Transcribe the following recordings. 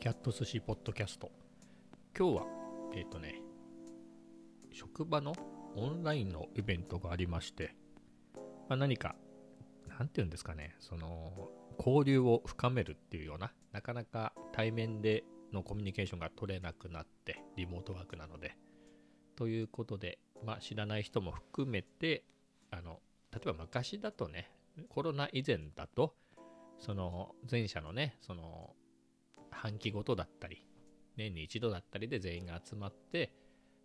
キャット寿司ポッドキャスト。今日は、えっ、とね、職場のオンラインのイベントがありまして、まあ、何か、なんて言うんですかね、その、交流を深めるっていうような、なかなか対面でのコミュニケーションが取れなくなって、リモートワークなので、ということで、まあ、知らない人も含めて、あの、例えば昔だとね、コロナ以前だと、その前者のね、その半期ごとだったり、年に一度だったりで全員が集まって、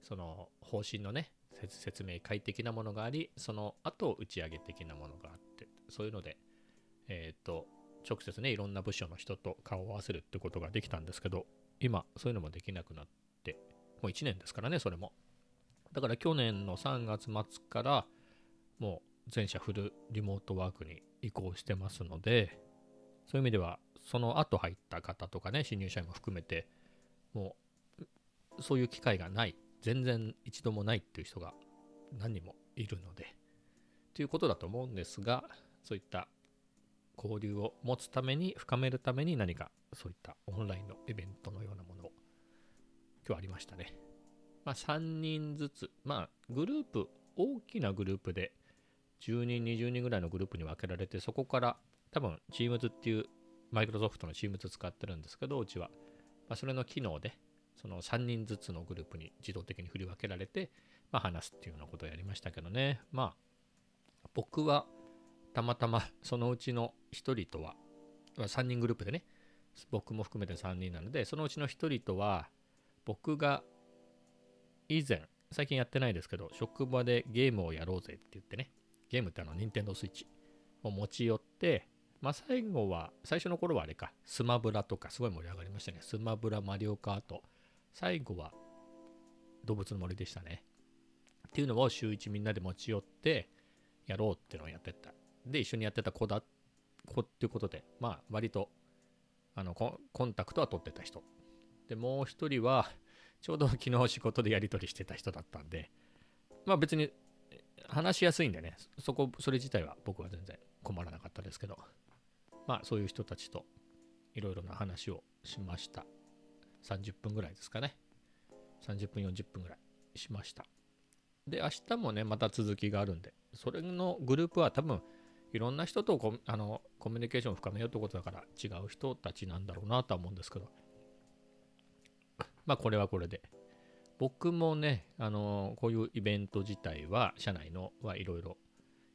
その方針のね、説明会的なものがあり、その後打ち上げ的なものがあって、そういうので、えっ、と、直接ね、いろんな部署の人と顔を合わせるってことができたんですけど、今、そういうのもできなくなって、もう1年ですからね、それも。だから去年の3月末から、もう全社フルリモートワークに移行してますので、そういう意味では、その後入った方とかね、新入社員も含めて、もう、そういう機会がない、全然一度もないっていう人が何人もいるので、ということだと思うんですが、そういった交流を持つために、深めるために何かそういったオンラインのイベントのようなものを今日ありましたね。まあ3人ずつ、まあグループ、大きなグループで10人、20人ぐらいのグループに分けられて、そこから多分 Teams っていうマイクロソフトの Teams 使ってるんですけど、うちは。まあ、それの機能で、その3人ずつのグループに自動的に振り分けられて、まあ、話すっていうようなことをやりましたけどね。まあ、僕はたまたまそのうちの1人とは、3人グループでね、僕も含めて3人なので、そのうちの1人とは、僕が以前、最近やってないですけど、職場でゲームをやろうぜって言ってね、ゲームってあの、任天堂スイッチを持ち寄って、まあ最後は、最初の頃はあれか、スマブラとかすごい盛り上がりましたね。スマブラ、マリオカート。最後は動物の森でしたね。っていうのを週1みんなで持ち寄ってやろうっていうのをやってった。で、一緒にやってた子だ、子っていうことで、まあ割とあのココンタクトは取ってた人。で、もう一人は、ちょうど昨日仕事でやり取りしてた人だったんで、まあ別に話しやすいんでね、そこ、それ自体は僕は全然困らなかったですけど、まあそういう人たちといろいろな話をしました。30分ぐらいですかね。30分、40分ぐらいしました。で、明日もね、また続きがあるんで、それのグループは多分、いろんな人とコあのコミュニケーションを深めようってことだから違う人たちなんだろうなとは思うんですけど、まあこれはこれで。僕もね、あのこういうイベント自体は、社内のはいろいろ、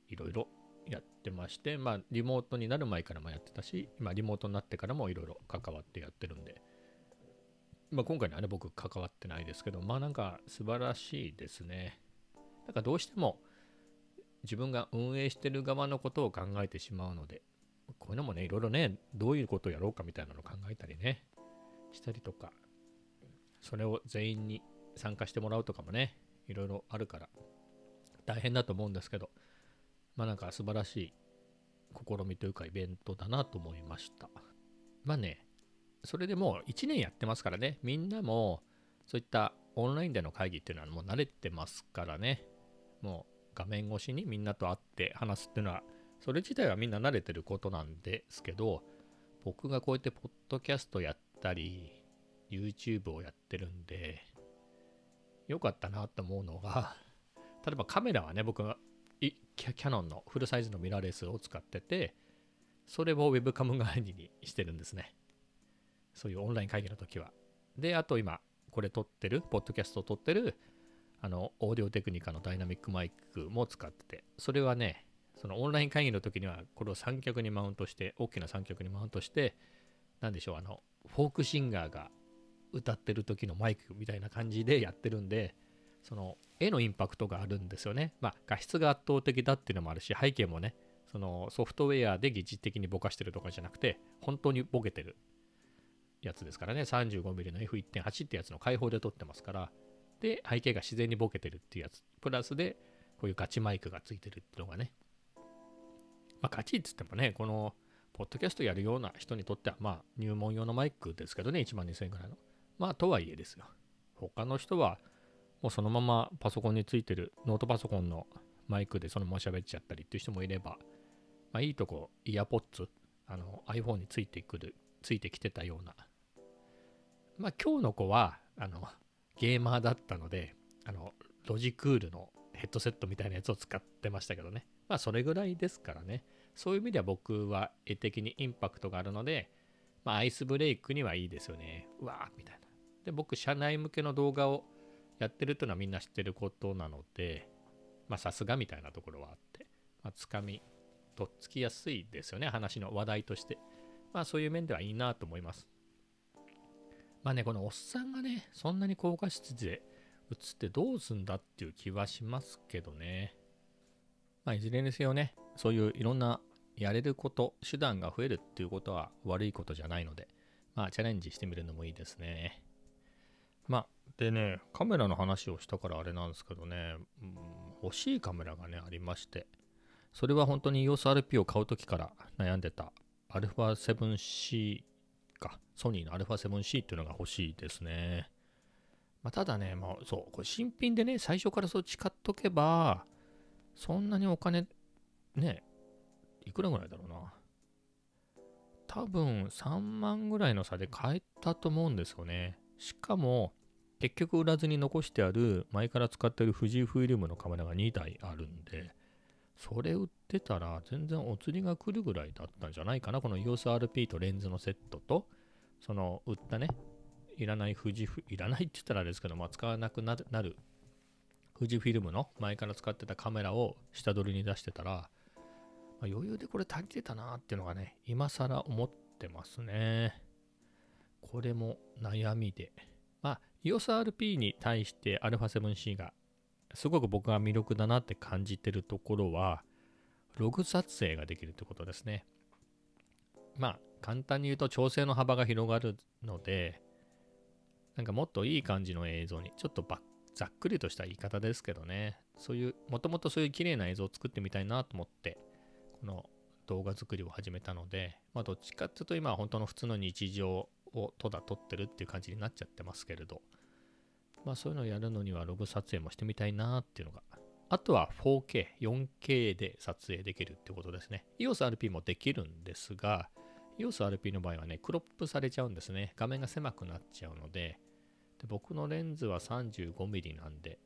いろいろやってまして、まあリモートになる前からもやってたし、今リモートになってからもいろいろ関わってやってるんで、まあ今回のはね、僕関わってないですけど、まあなんか素晴らしいですね。なんかどうしても自分が運営してる側のことを考えてしまうので、こういうのもね、いろいろね、どういうことをやろうかみたいなのを考えたりね、したりとか、それを全員に参加してもらうとかもね、いろいろあるから、大変だと思うんですけど、まあなんか素晴らしい試みというかイベントだなと思いました。まあね、それでもう1年やってますからね、みんなもそういったオンラインでの会議っていうのはもう慣れてますからね、もう画面越しにみんなと会って話すっていうのは、それ自体はみんな慣れてることなんですけど、僕がこうやってポッドキャストやったり、YouTube をやってるんで、よかったなと思うのが、例えばカメラはね、僕はキャノンのフルサイズのミラーレスを使ってて、それをウェブカム代わりにしてるんですね。そういうオンライン会議の時は。で、あと今、これ撮ってる、ポッドキャストを撮ってる、あの、オーディオテクニカのダイナミックマイクも使ってて、それはね、そのオンライン会議の時には、これを三脚にマウントして、大きな三脚にマウントして、なんでしょう、あの、フォークシンガーが歌ってる時のマイクみたいな感じでやってるんで、その絵のインパクトがあるんですよね。まあ画質が圧倒的だっていうのもあるし、背景もね、そのソフトウェアで疑似的にぼかしてるとかじゃなくて、本当にボケてるやつですからね、35mm の F1.8 ってやつの開放で撮ってますから、で、背景が自然にボケてるっていうやつ、プラスでこういうガチマイクがついてるっていうのがね、まあガチっつってもね、このポッドキャストやるような人にとっては、まあ入門用のマイクですけどね、1万2000円ぐらいの。まあとはいえですよ。他の人はもうそのままパソコンについてるノートパソコンのマイクでそのまま喋っちゃったりっていう人もいれば、まあ、いいとこイヤポッツあの iPhone についてくるついてきてたようなまあ今日の子は、あの、ゲーマーだったので、あの、ロジクールのヘッドセットみたいなやつを使ってましたけどね。まあそれぐらいですからね。そういう意味では僕は絵的にインパクトがあるので、まあアイスブレイクにはいいですよね。うわーみたいな。で、僕、社内向けの動画をやってるというのはみんな知ってることなので、まあさすがみたいなところはあって、まあ、つかみ、とっつきやすいですよね。話の話題として。まあそういう面ではいいなと思います。まあね、このおっさんがね、そんなに高画質で映ってどうすんだっていう気はしますけどね。まあ、いずれにせよね、そういういろんなやれること、手段が増えるっていうことは悪いことじゃないので、まあ、チャレンジしてみるのもいいですね。まあ、でね、カメラの話をしたからあれなんですけどね、うん、欲しいカメラがね、ありまして、それは本当に EOSRP を買うときから悩んでた α7C か、ソニーの α7C っていうのが欲しいですね。まあ、ただね、まあ、そう、これ新品でね、最初からそっち買っとけば、そんなにお金、ね、いくらぐらいだろうな。多分3万ぐらいの差で買えたと思うんですよね。しかも、結局売らずに残してある前から使ってる富士フイルムのカメラが2台あるんで、それ売ってたら全然お釣りが来るぐらいだったんじゃないかな。この EOSRP とレンズのセットと、その売ったね、いらない富士フ、いらないって言ったらあれですけど、まあ、使わなくなる富士フィルムの前から使ってたカメラを下取りに出してたら、まあ、余裕でこれ足りてたなっていうのがね、今更思ってますね。これも悩みで。EOSRP に対して α7C がすごく僕が魅力だなって感じてるところは、ログ撮影ができるってことですね。まあ、簡単に言うと調整の幅が広がるので、なんかもっといい感じの映像に、ちょっとばざっくりとした言い方ですけどね、そういう、もともとそういう綺麗な映像を作ってみたいなと思って、この動画作りを始めたので、まあどっちかっていうと今は本当の普通の日常をただ撮ってるっていう感じになっちゃってますけれど、まあそういうのをやるのにはログ撮影もしてみたいなっていうのが、あとは 4K、4K で撮影できるってことですね。EOSRP もできるんですが、EOSRP の場合はね、クロップされちゃうんですね。画面が狭くなっちゃうので、で僕のレンズは 35mm なんで、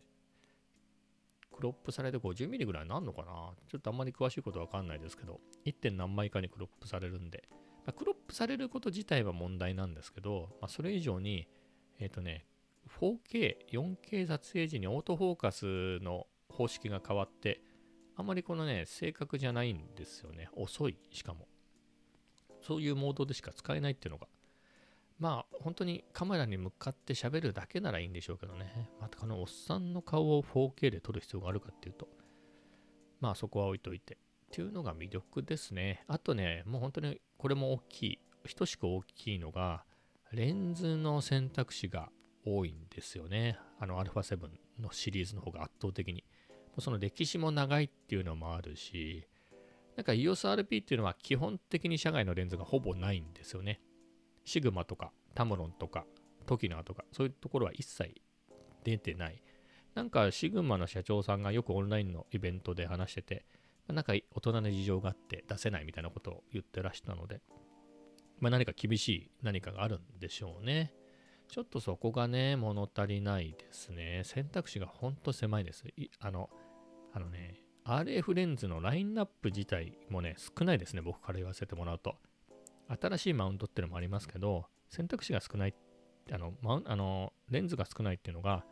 クロップされて 50mm ぐらいになるのかなちょっとあんまり詳しいことわかんないですけど、1. 点何枚かにクロップされるんで、まあ、クロップされること自体は問題なんですけど、まあ、それ以上に、えっ、ー、とね、4K、4K 撮影時にオートフォーカスの方式が変わって、あまりこのね、正確じゃないんですよね。遅い、しかも。そういうモードでしか使えないっていうのがまあ本当にカメラに向かって喋るだけならいいんでしょうけどね。またこのおっさんの顔を 4K で撮る必要があるかっていうと、まあそこは置いといて。っていうのが魅力ですね。あとね、もう本当にこれも大きい、等しく大きいのが、レンズの選択肢が多いんですよね。あの α7 のシリーズの方が圧倒的に。その歴史も長いっていうのもあるし、なんか EOSRP っていうのは基本的に社外のレンズがほぼないんですよね。シグマとかタムロンとかトキナーとかそういうところは一切出てない。なんかシグマの社長さんがよくオンラインのイベントで話してて、なんか大人の事情があって出せないみたいなことを言ってらしたので、まあ、何か厳しい何かがあるんでしょうね。ちょっとそこがね、物足りないですね。選択肢がほんと狭いです。あの、あのね、RF レンズのラインナップ自体もね、少ないですね。僕から言わせてもらうと。新しいマウントっていうのもありますけど、選択肢が少ない、あの、マウあのレンズが少ないっていうのが、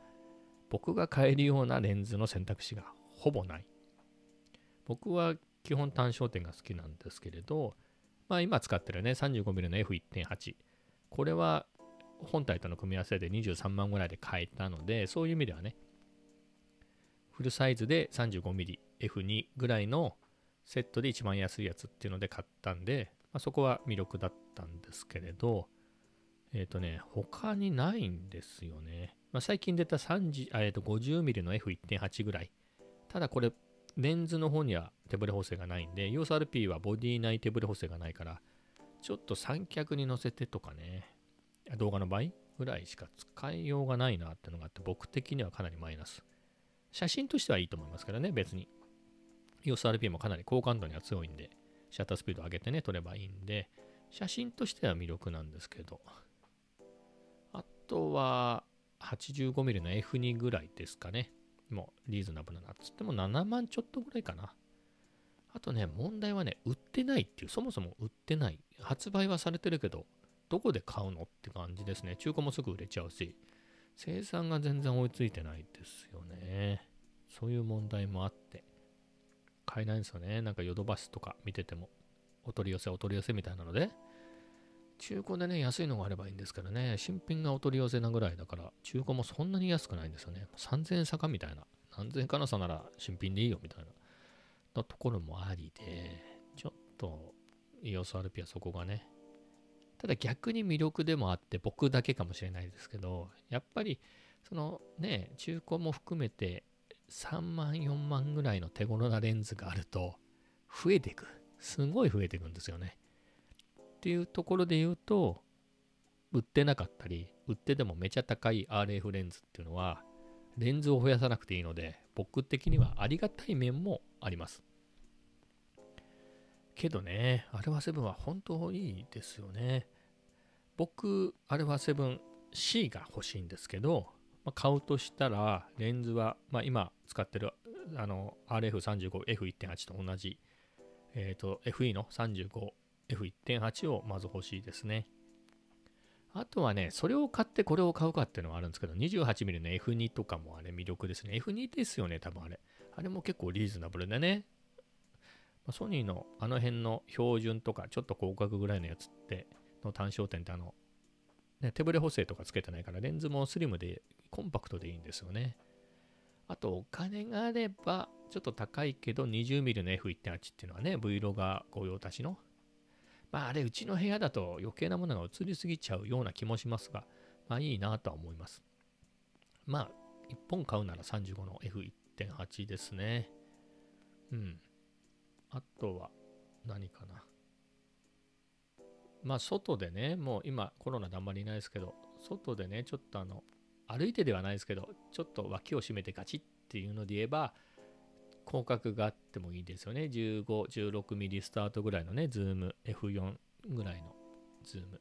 僕が買えるようなレンズの選択肢がほぼない。僕は基本単焦点が好きなんですけれど、まあ今使ってるね、35mm の F1.8。これは本体との組み合わせで23万ぐらいで買えたので、そういう意味ではね、フルサイズで 35mm F2 ぐらいのセットで一番安いやつっていうので買ったんで、まあ、そこは魅力だったんですけれど、えっ、ー、とね、他にないんですよね。まあ、最近出た30えー、と 50mm の F1.8 ぐらい。ただこれ、レンズの方には手ブレ補正がないんで、EOSRP はボディ内手ブレ補正がないから、ちょっと三脚に乗せてとかね、動画の倍ぐらいしか使いようがないなってのがあって、僕的にはかなりマイナス。写真としてはいいと思いますからね、別に。EOSRP もかなり高感度には強いんで、シャッタースピード上げてね、撮ればいいんで、写真としては魅力なんですけど、あとは 85mm の F2 ぐらいですかね。もリーズナブルなつっても7万ちょっとぐらいかな。あとね、問題はね、売ってないっていう、そもそも売ってない。発売はされてるけど、どこで買うのって感じですね。中古もすぐ売れちゃうし、生産が全然追いついてないですよね。そういう問題もあって、買えないんですよね。なんかヨドバシとか見てても、お取り寄せ、お取り寄せみたいなので、中古でね、安いのがあればいいんですけどね、新品がお取り寄せなぐらいだから、中古もそんなに安くないんですよね。3000円差かみたいな。何千円かなさなら新品でいいよみたいな。のところもありで、ちょっと EOSRP はそこがね、ただ逆に魅力でもあって僕だけかもしれないですけど、やっぱりそのね、中古も含めて3万4万ぐらいの手頃なレンズがあると増えていく。すごい増えていくんですよね。っていうところで言うと、売ってなかったり、売ってでもめちゃ高い RF レンズっていうのは、レンズを増やさなくていいので、僕的にはありがたい面もあります。けどね、アルファ7は本当いいですよね。僕、アルファ 7C が欲しいんですけど、まあ、買うとしたら、レンズは、まあ、今使ってるあの RF35F1.8 と同じ、えっ、ー、と FE の35 F1.8 をまず欲しいですね。あとはね、それを買ってこれを買うかっていうのはあるんですけど、28mm の F2 とかもあれ魅力ですね。F2 ですよね、多分あれ。あれも結構リーズナブルでね。ソニーのあの辺の標準とか、ちょっと広角ぐらいのやつって、の単焦点ってあの、ね、手ブレ補正とかつけてないから、レンズもスリムでコンパクトでいいんですよね。あと、お金があれば、ちょっと高いけど、20mm の F1.8 っていうのはね、Vlog が御用達のまああれうちの部屋だと余計なものが映りすぎちゃうような気もしますが、まあいいなとは思います。まあ1本買うなら35の F1.8 ですね。うん。あとは何かな。まあ外でね、もう今コロナであんまりいないですけど、外でね、ちょっとあの、歩いてではないですけど、ちょっと脇を締めてガチっていうので言えば、広角があってもいいですよね。15、16ミリスタートぐらいのね、ズーム、F4 ぐらいのズーム。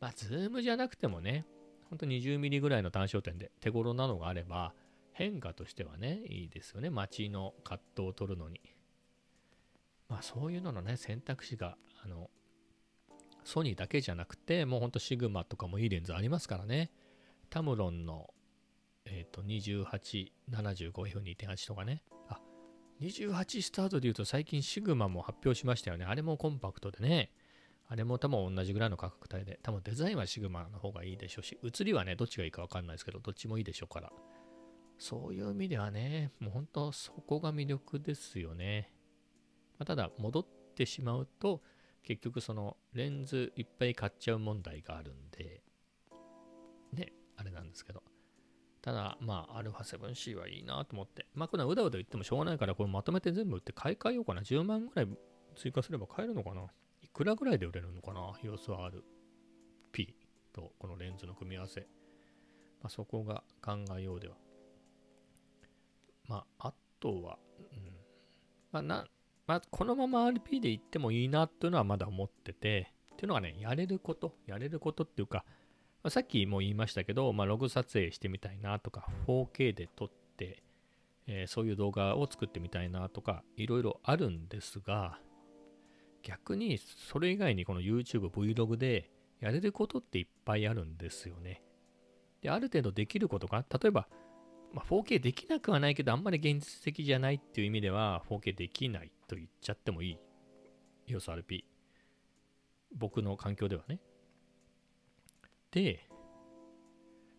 まあ、ズームじゃなくてもね、ほんと20ミリぐらいの単焦点で手頃なのがあれば、変化としてはね、いいですよね。街のカットを取るのに。まあ、そういうののね、選択肢が、あの、ソニーだけじゃなくて、もうほんとシグマとかもいいレンズありますからね。タムロンの、えっ、ー、と、28、75F2.8 とかね。28スタートで言うと最近シグマも発表しましたよね。あれもコンパクトでね。あれも多分同じぐらいの価格帯で。多分デザインはシグマの方がいいでしょうし、写りはね、どっちがいいかわかんないですけど、どっちもいいでしょうから。そういう意味ではね、もう本当そこが魅力ですよね。まあ、ただ、戻ってしまうと、結局そのレンズいっぱい買っちゃう問題があるんで、ね、あれなんですけど。ただ、まあ、α7C はいいなと思って。まあ、これはうだうだ言ってもしょうがないから、これまとめて全部売って買い替えようかな。10万ぐらい追加すれば買えるのかないくらぐらいで売れるのかな ?EOSR-P とこのレンズの組み合わせ。まあ、そこが考えようでは。まあ、あとは、うん。まあ、な、まあ、このまま RP で行ってもいいなっていうのはまだ思ってて、っていうのがね、やれること、やれることっていうか、まあ、さっきも言いましたけど、まあ、ログ撮影してみたいなとか、4K で撮って、えー、そういう動画を作ってみたいなとか、いろいろあるんですが、逆にそれ以外にこの YouTube、Vlog でやれることっていっぱいあるんですよね。で、ある程度できることが、例えば、まあ、4K できなくはないけど、あんまり現実的じゃないっていう意味では、4K できないと言っちゃってもいい。EOSRP。僕の環境ではね。で、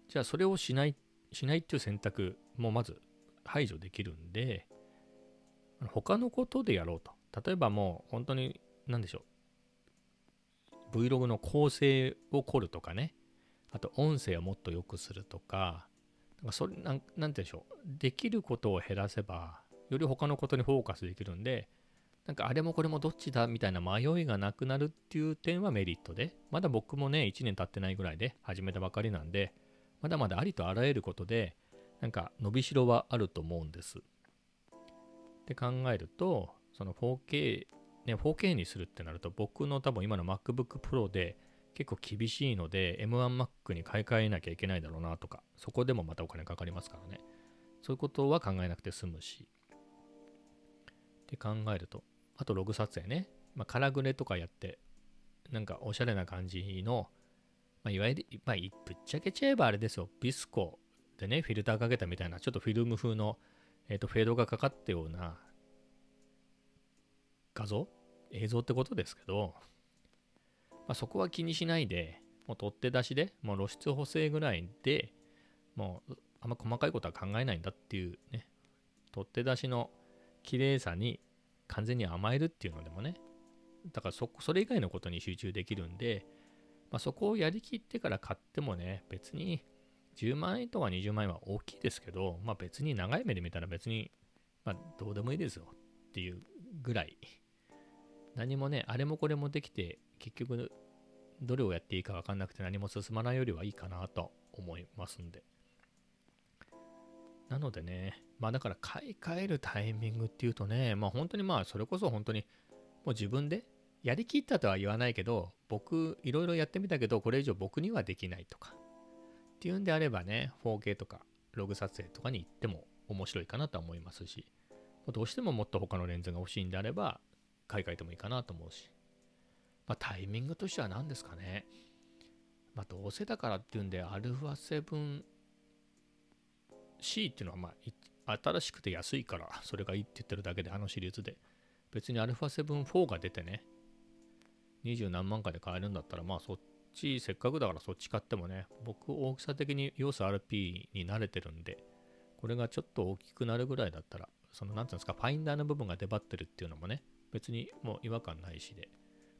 じゃあそれをしない、しないっていう選択もまず排除できるんで、他のことでやろうと。例えばもう本当に何でしょう。Vlog の構成を凝るとかね。あと音声をもっと良くするとか、なんかそれなん、なんて言うんでしょう。できることを減らせば、より他のことにフォーカスできるんで、なんかあれもこれもどっちだみたいな迷いがなくなるっていう点はメリットで、まだ僕もね、1年経ってないぐらいで始めたばかりなんで、まだまだありとあらゆることで、なんか伸びしろはあると思うんです。って考えると、その 4K、ね、4K にするってなると、僕の多分今の MacBook Pro で結構厳しいので M1Mac に買い替えなきゃいけないだろうなとかそこでもまたお金かかりますからねそういうことは考えなくて済むしって考えるとあとログ撮影ね、まあ、カラグレとかやってなんかおしゃれな感じの、まあ、いわゆる、まあ、ぶっちゃけちゃえばあれですよ。ビスコでねフィルターかけたみたいなちょっとフィルム風の、えー、とフェードがかかったような画像？映像ってことですけどまあ、そこは気にしないで、もう取って出しで、もう露出補正ぐらいで、もうあんま細かいことは考えないんだっていうね、取って出しの綺麗さに完全に甘えるっていうのでもね、だからそそれ以外のことに集中できるんで、まあ、そこをやりきってから買ってもね、別に10万円とか20万円は大きいですけど、まあ別に長い目で見たら別に、まあどうでもいいですよっていうぐらい、何もね、あれもこれもできて結局どれをやっていいか分かんなくて何も進まないよりはいいかなと思いますんで。なのでね、まあだから買い替えるタイミングっていうとね、まあ本当にまあそれこそ本当にもう自分でやりきったとは言わないけど、僕いろいろやってみたけど、これ以上僕にはできないとか。っていうんであればね、4K とかログ撮影とかに行っても面白いかなとは思いますし、どうしてももっと他のレンズが欲しいんであれば、買い替えてもいいかなと思うし。まあ、タイミングとしては何ですかね。まあ、どうせだからっていうんで、α7 C っていうのは、まあ、新しくて安いから、それがいいって言ってるだけで、あのシリーズで。別に α7-4 が出てね、20何万かで買えるんだったら、まあそっち、せっかくだからそっち買ってもね、僕大きさ的に要素 RP に慣れてるんで、これがちょっと大きくなるぐらいだったら、そのなんていうんですか、ファインダーの部分が出張ってるっていうのもね、別にもう違和感ないしで、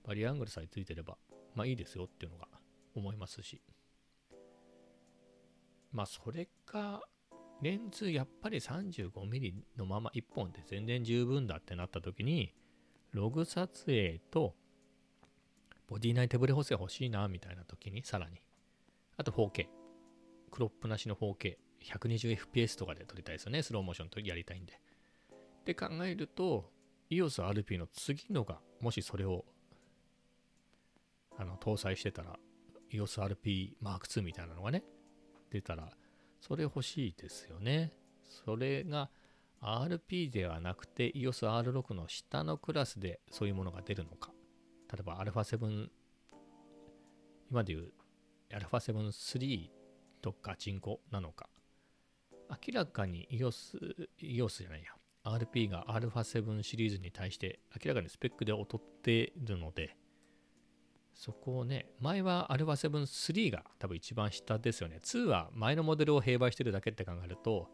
バリアングルさえついてれば、まあいいですよっていうのが思いますし。まあそれか、レンズやっぱり 35mm のまま1本で全然十分だってなった時に、ログ撮影とボディ内手ブレ補正欲しいなみたいな時にさらに。あと 4K。クロップなしの 4K。120fps とかで撮りたいですよね。スローモーションとやりたいんで。って考えると、EOS RP の次のが、もしそれをあの搭載してたら EOSRP Mark II みたいなのがね出たらそれ欲しいですよねそれが RP ではなくて EOSR6 の下のクラスでそういうものが出るのか例えば α7 今でいう α7-3 とガチンコなのか明らかに EOS, EOS じゃないや RP が α7 シリーズに対して明らかにスペックで劣っているので そこをね、前は α7-3 が多分一番下ですよね。2は前のモデルを併売してるだけって考えると、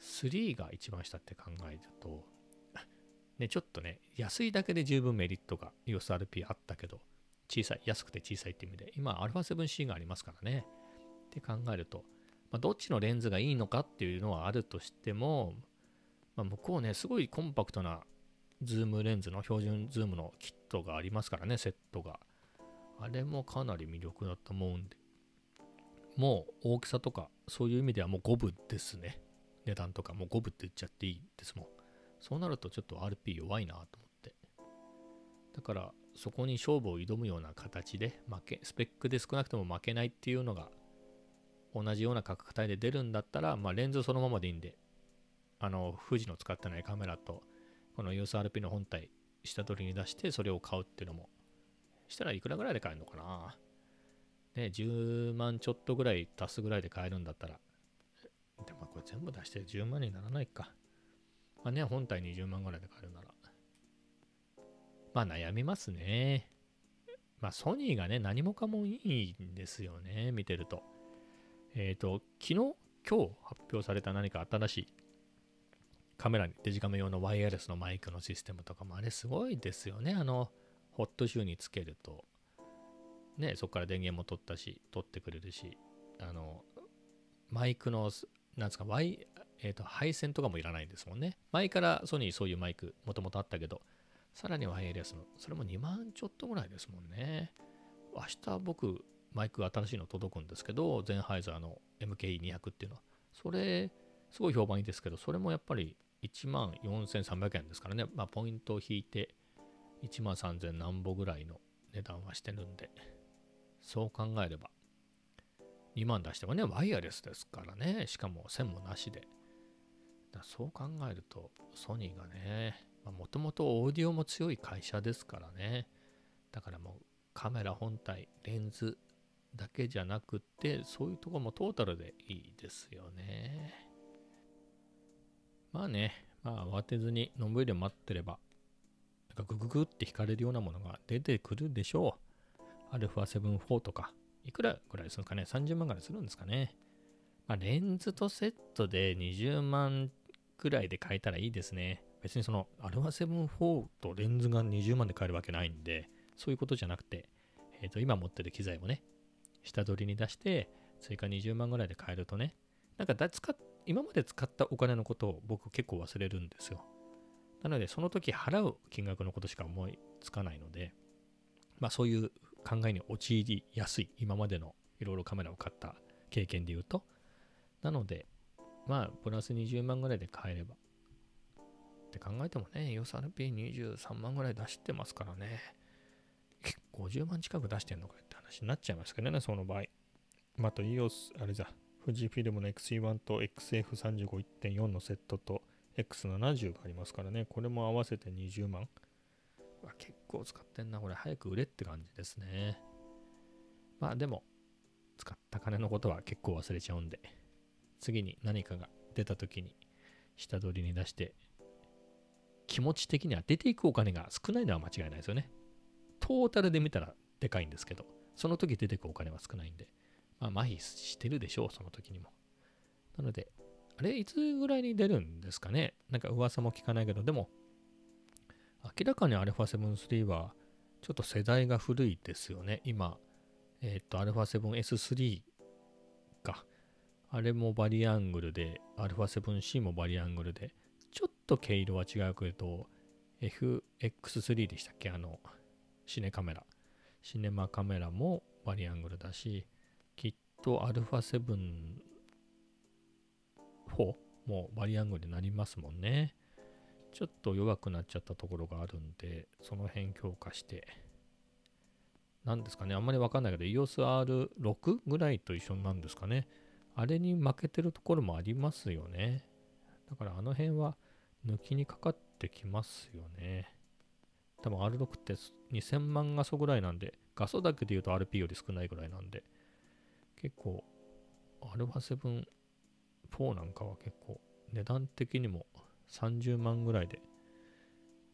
3が一番下って考えると、ね、ちょっとね、安いだけで十分メリットが EOSRP あったけど、小さい、安くて小さいって意味で、今 α7C がありますからね。って考えると、まあ、どっちのレンズがいいのかっていうのはあるとしても、まあ、向こうね、すごいコンパクトなズームレンズの標準ズームのキットがありますからね、セットが。あれもかなり魅力だと思うんで、もう大きさとかそういう意味ではもう5分ですね。値段とかもう5分って言っちゃっていいですもん。そうなるとちょっと RP 弱いなと思って。だからそこに勝負を挑むような形で負け、スペックで少なくとも負けないっていうのが同じような価格帯で出るんだったら、まあ、レンズそのままでいいんで、あの、富士の使ってないカメラと、この USRP の本体、下取りに出してそれを買うっていうのもしたらいくらぐらいで買えるのかな？ね、10万ちょっとぐらい足すぐらいで買えるんだったら。でもこれ全部出して10万にならないか。まあね、本体20万ぐらいで買えるなら。まあ悩みますね。まあソニーがね、何もかもいいんですよね、見てると。えっ、ー、と、昨日、今日発表された何か新しいカメラにデジカメ用のワイヤレスのマイクのシステムとかもあれすごいですよね。あの、ホットシューにつけると、ね、そこから電源も取ったし、取ってくれるし、あの、マイクの、なんですか、Y、えっ、ー、と、配線とかもいらないんですもんね。前からソニーそういうマイク、もともとあったけど、さらにワイヤレスの、それも2万ちょっとぐらいですもんね。明日僕、マイク新しいの届くんですけど、ゼンハイザーの MKE200 っていうのは、それ、すごい評判いいですけど、それもやっぱり1万4300円ですからね、まあ、ポイントを引いて、1万3000何歩ぐらいの値段はしてるんで、そう考えれば、2万出してもね、ワイヤレスですからね、しかも線もなしで。だそう考えると、ソニーがね、もともとオーディオも強い会社ですからね。だからもうカメラ本体、レンズだけじゃなくて、そういうとこもトータルでいいですよね。まあね、まあ慌てずにのんびり待ってれば、なんかグググって引かれるようなものが出てくるでしょう。α7-4 とか、いくらぐらいするかね ?30 万ぐらいするんですかね。まあレンズとセットで20万くらいで買えたらいいですね。別にその α7-4 とレンズが20万で買えるわけないんで、そういうことじゃなくて、えっ、ー、と、今持ってる機材をね、下取りに出して、追加20万ぐらいで買えるとね、なんかだ使っ今まで使ったお金のことを僕結構忘れるんですよ。なので、その時払う金額のことしか思いつかないので、まあそういう考えに陥りやすい、今までのいろいろカメラを買った経験で言うと。なので、まあ、プラス20万ぐらいで買えれば。って考えてもね、USRP23 万ぐらい出してますからね。50万近く出してんのかって話になっちゃいますけどね、その場合。まあ、と EOS、あれじゃ、富士フィルムの XE1 と XF35.4 のセットと X70 がありますからね、これも合わせて20万。結構使ってんな、これ早く売れって感じですね。まあでも、使った金のことは結構忘れちゃうんで、次に何かが出た時に下取りに出して、気持ち的には出ていくお金が少ないのは間違いないですよね。トータルで見たらでかいんですけど、その時出てくお金は少ないんで、まあ、麻痺してるでしょう、その時にも。なので、あれ、いつぐらいに出るんですかねなんか噂も聞かないけど、でも、明らかに α7-3 は、ちょっと世代が古いですよね。今、えっ、ー、と、α7S3 か。あれもバリアングルで、α7C もバリアングルで、ちょっと毛色は違うけど、FX3 でしたっけあの、シネカメラ。シネマカメラもバリアングルだし、きっと α7-4 もバリアングルになりますもんね。ちょっと弱くなっちゃったところがあるんで、その辺強化して、何ですかね、あんまりわかんないけど、EOSR6 ぐらいと一緒なんですかね。あれに負けてるところもありますよね。だからあの辺は抜きにかかってきますよね。多分 R6 って2000万画素ぐらいなんで、画素だけで言うと RP より少ないぐらいなんで、結構 α7 4なんかは結構値段的にも30万ぐらいで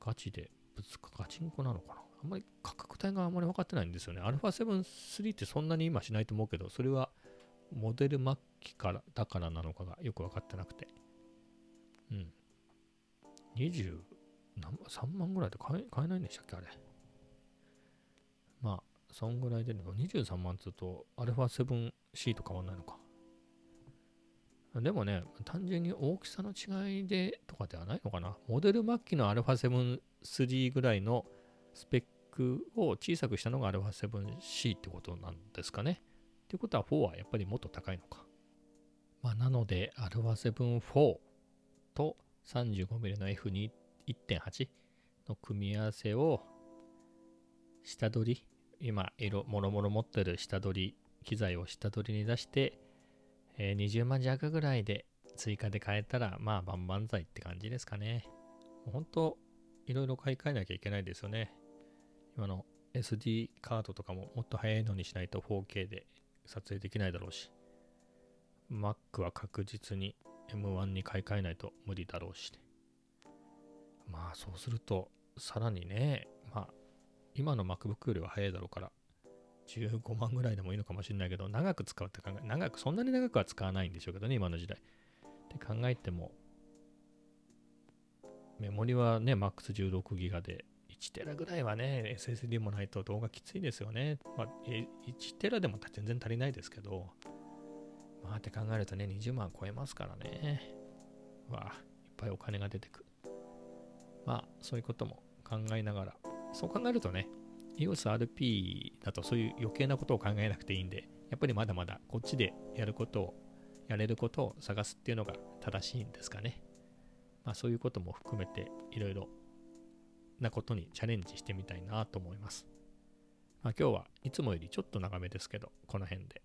ガチでぶつかガチンコなのかな？あんまり価格帯があんまり分かってないんですよね。α7-3 ってそんなに今しないと思うけど、それはモデル末期からだからなのかがよく分かってなくて。うん。20何、3万ぐらいで買え買えないんでしたっけあれ。まあ、そんぐらいで、23万つうと α7C と変わんないのか。でもね、単純に大きさの違いでとかではないのかな。モデル末期の α7-3 ぐらいのスペックを小さくしたのが α7C ってことなんですかね。っていうことは4はやっぱりもっと高いのか。まあ、なので α7-4 と 35mm の F2.8 の組み合わせを下取り、今、色、もろもろ持ってる下取り、機材を下取りに出して、 えー、20万弱ぐらいで追加で買えたら、まあ、万々歳って感じですかね。本当、いろいろ買い替えなきゃいけないですよね。今の SD カードとかももっと早いのにしないと 4K で撮影できないだろうし、Mac は確実に M1 に買い替えないと無理だろうし、ね、まあそうすると、さらにね、まあ今の MacBook よりは早いだろうから、15万ぐらいでもいいのかもしれないけど、長く使うって考え、長く、そんなに長くは使わないんでしょうけどね、今の時代。って考えても、メモリはね、MAX16 ギガで、1テラぐらいはね、SSD もないと動画きついですよね。まあ、1テラでも全然足りないですけど、まあって考えるとね、20万超えますからね。わあ、いっぱいお金が出てく。まあ、そういうことも考えながら、そう考えるとね、EOSRP だとそういう余計なことを考えなくていいんで、やっぱりまだまだこっちでやることを、やれることを探すっていうのが正しいんですかね。まあそういうことも含めていろいろなことにチャレンジしてみたいなと思います。まあ、今日はいつもよりちょっと長めですけど、この辺で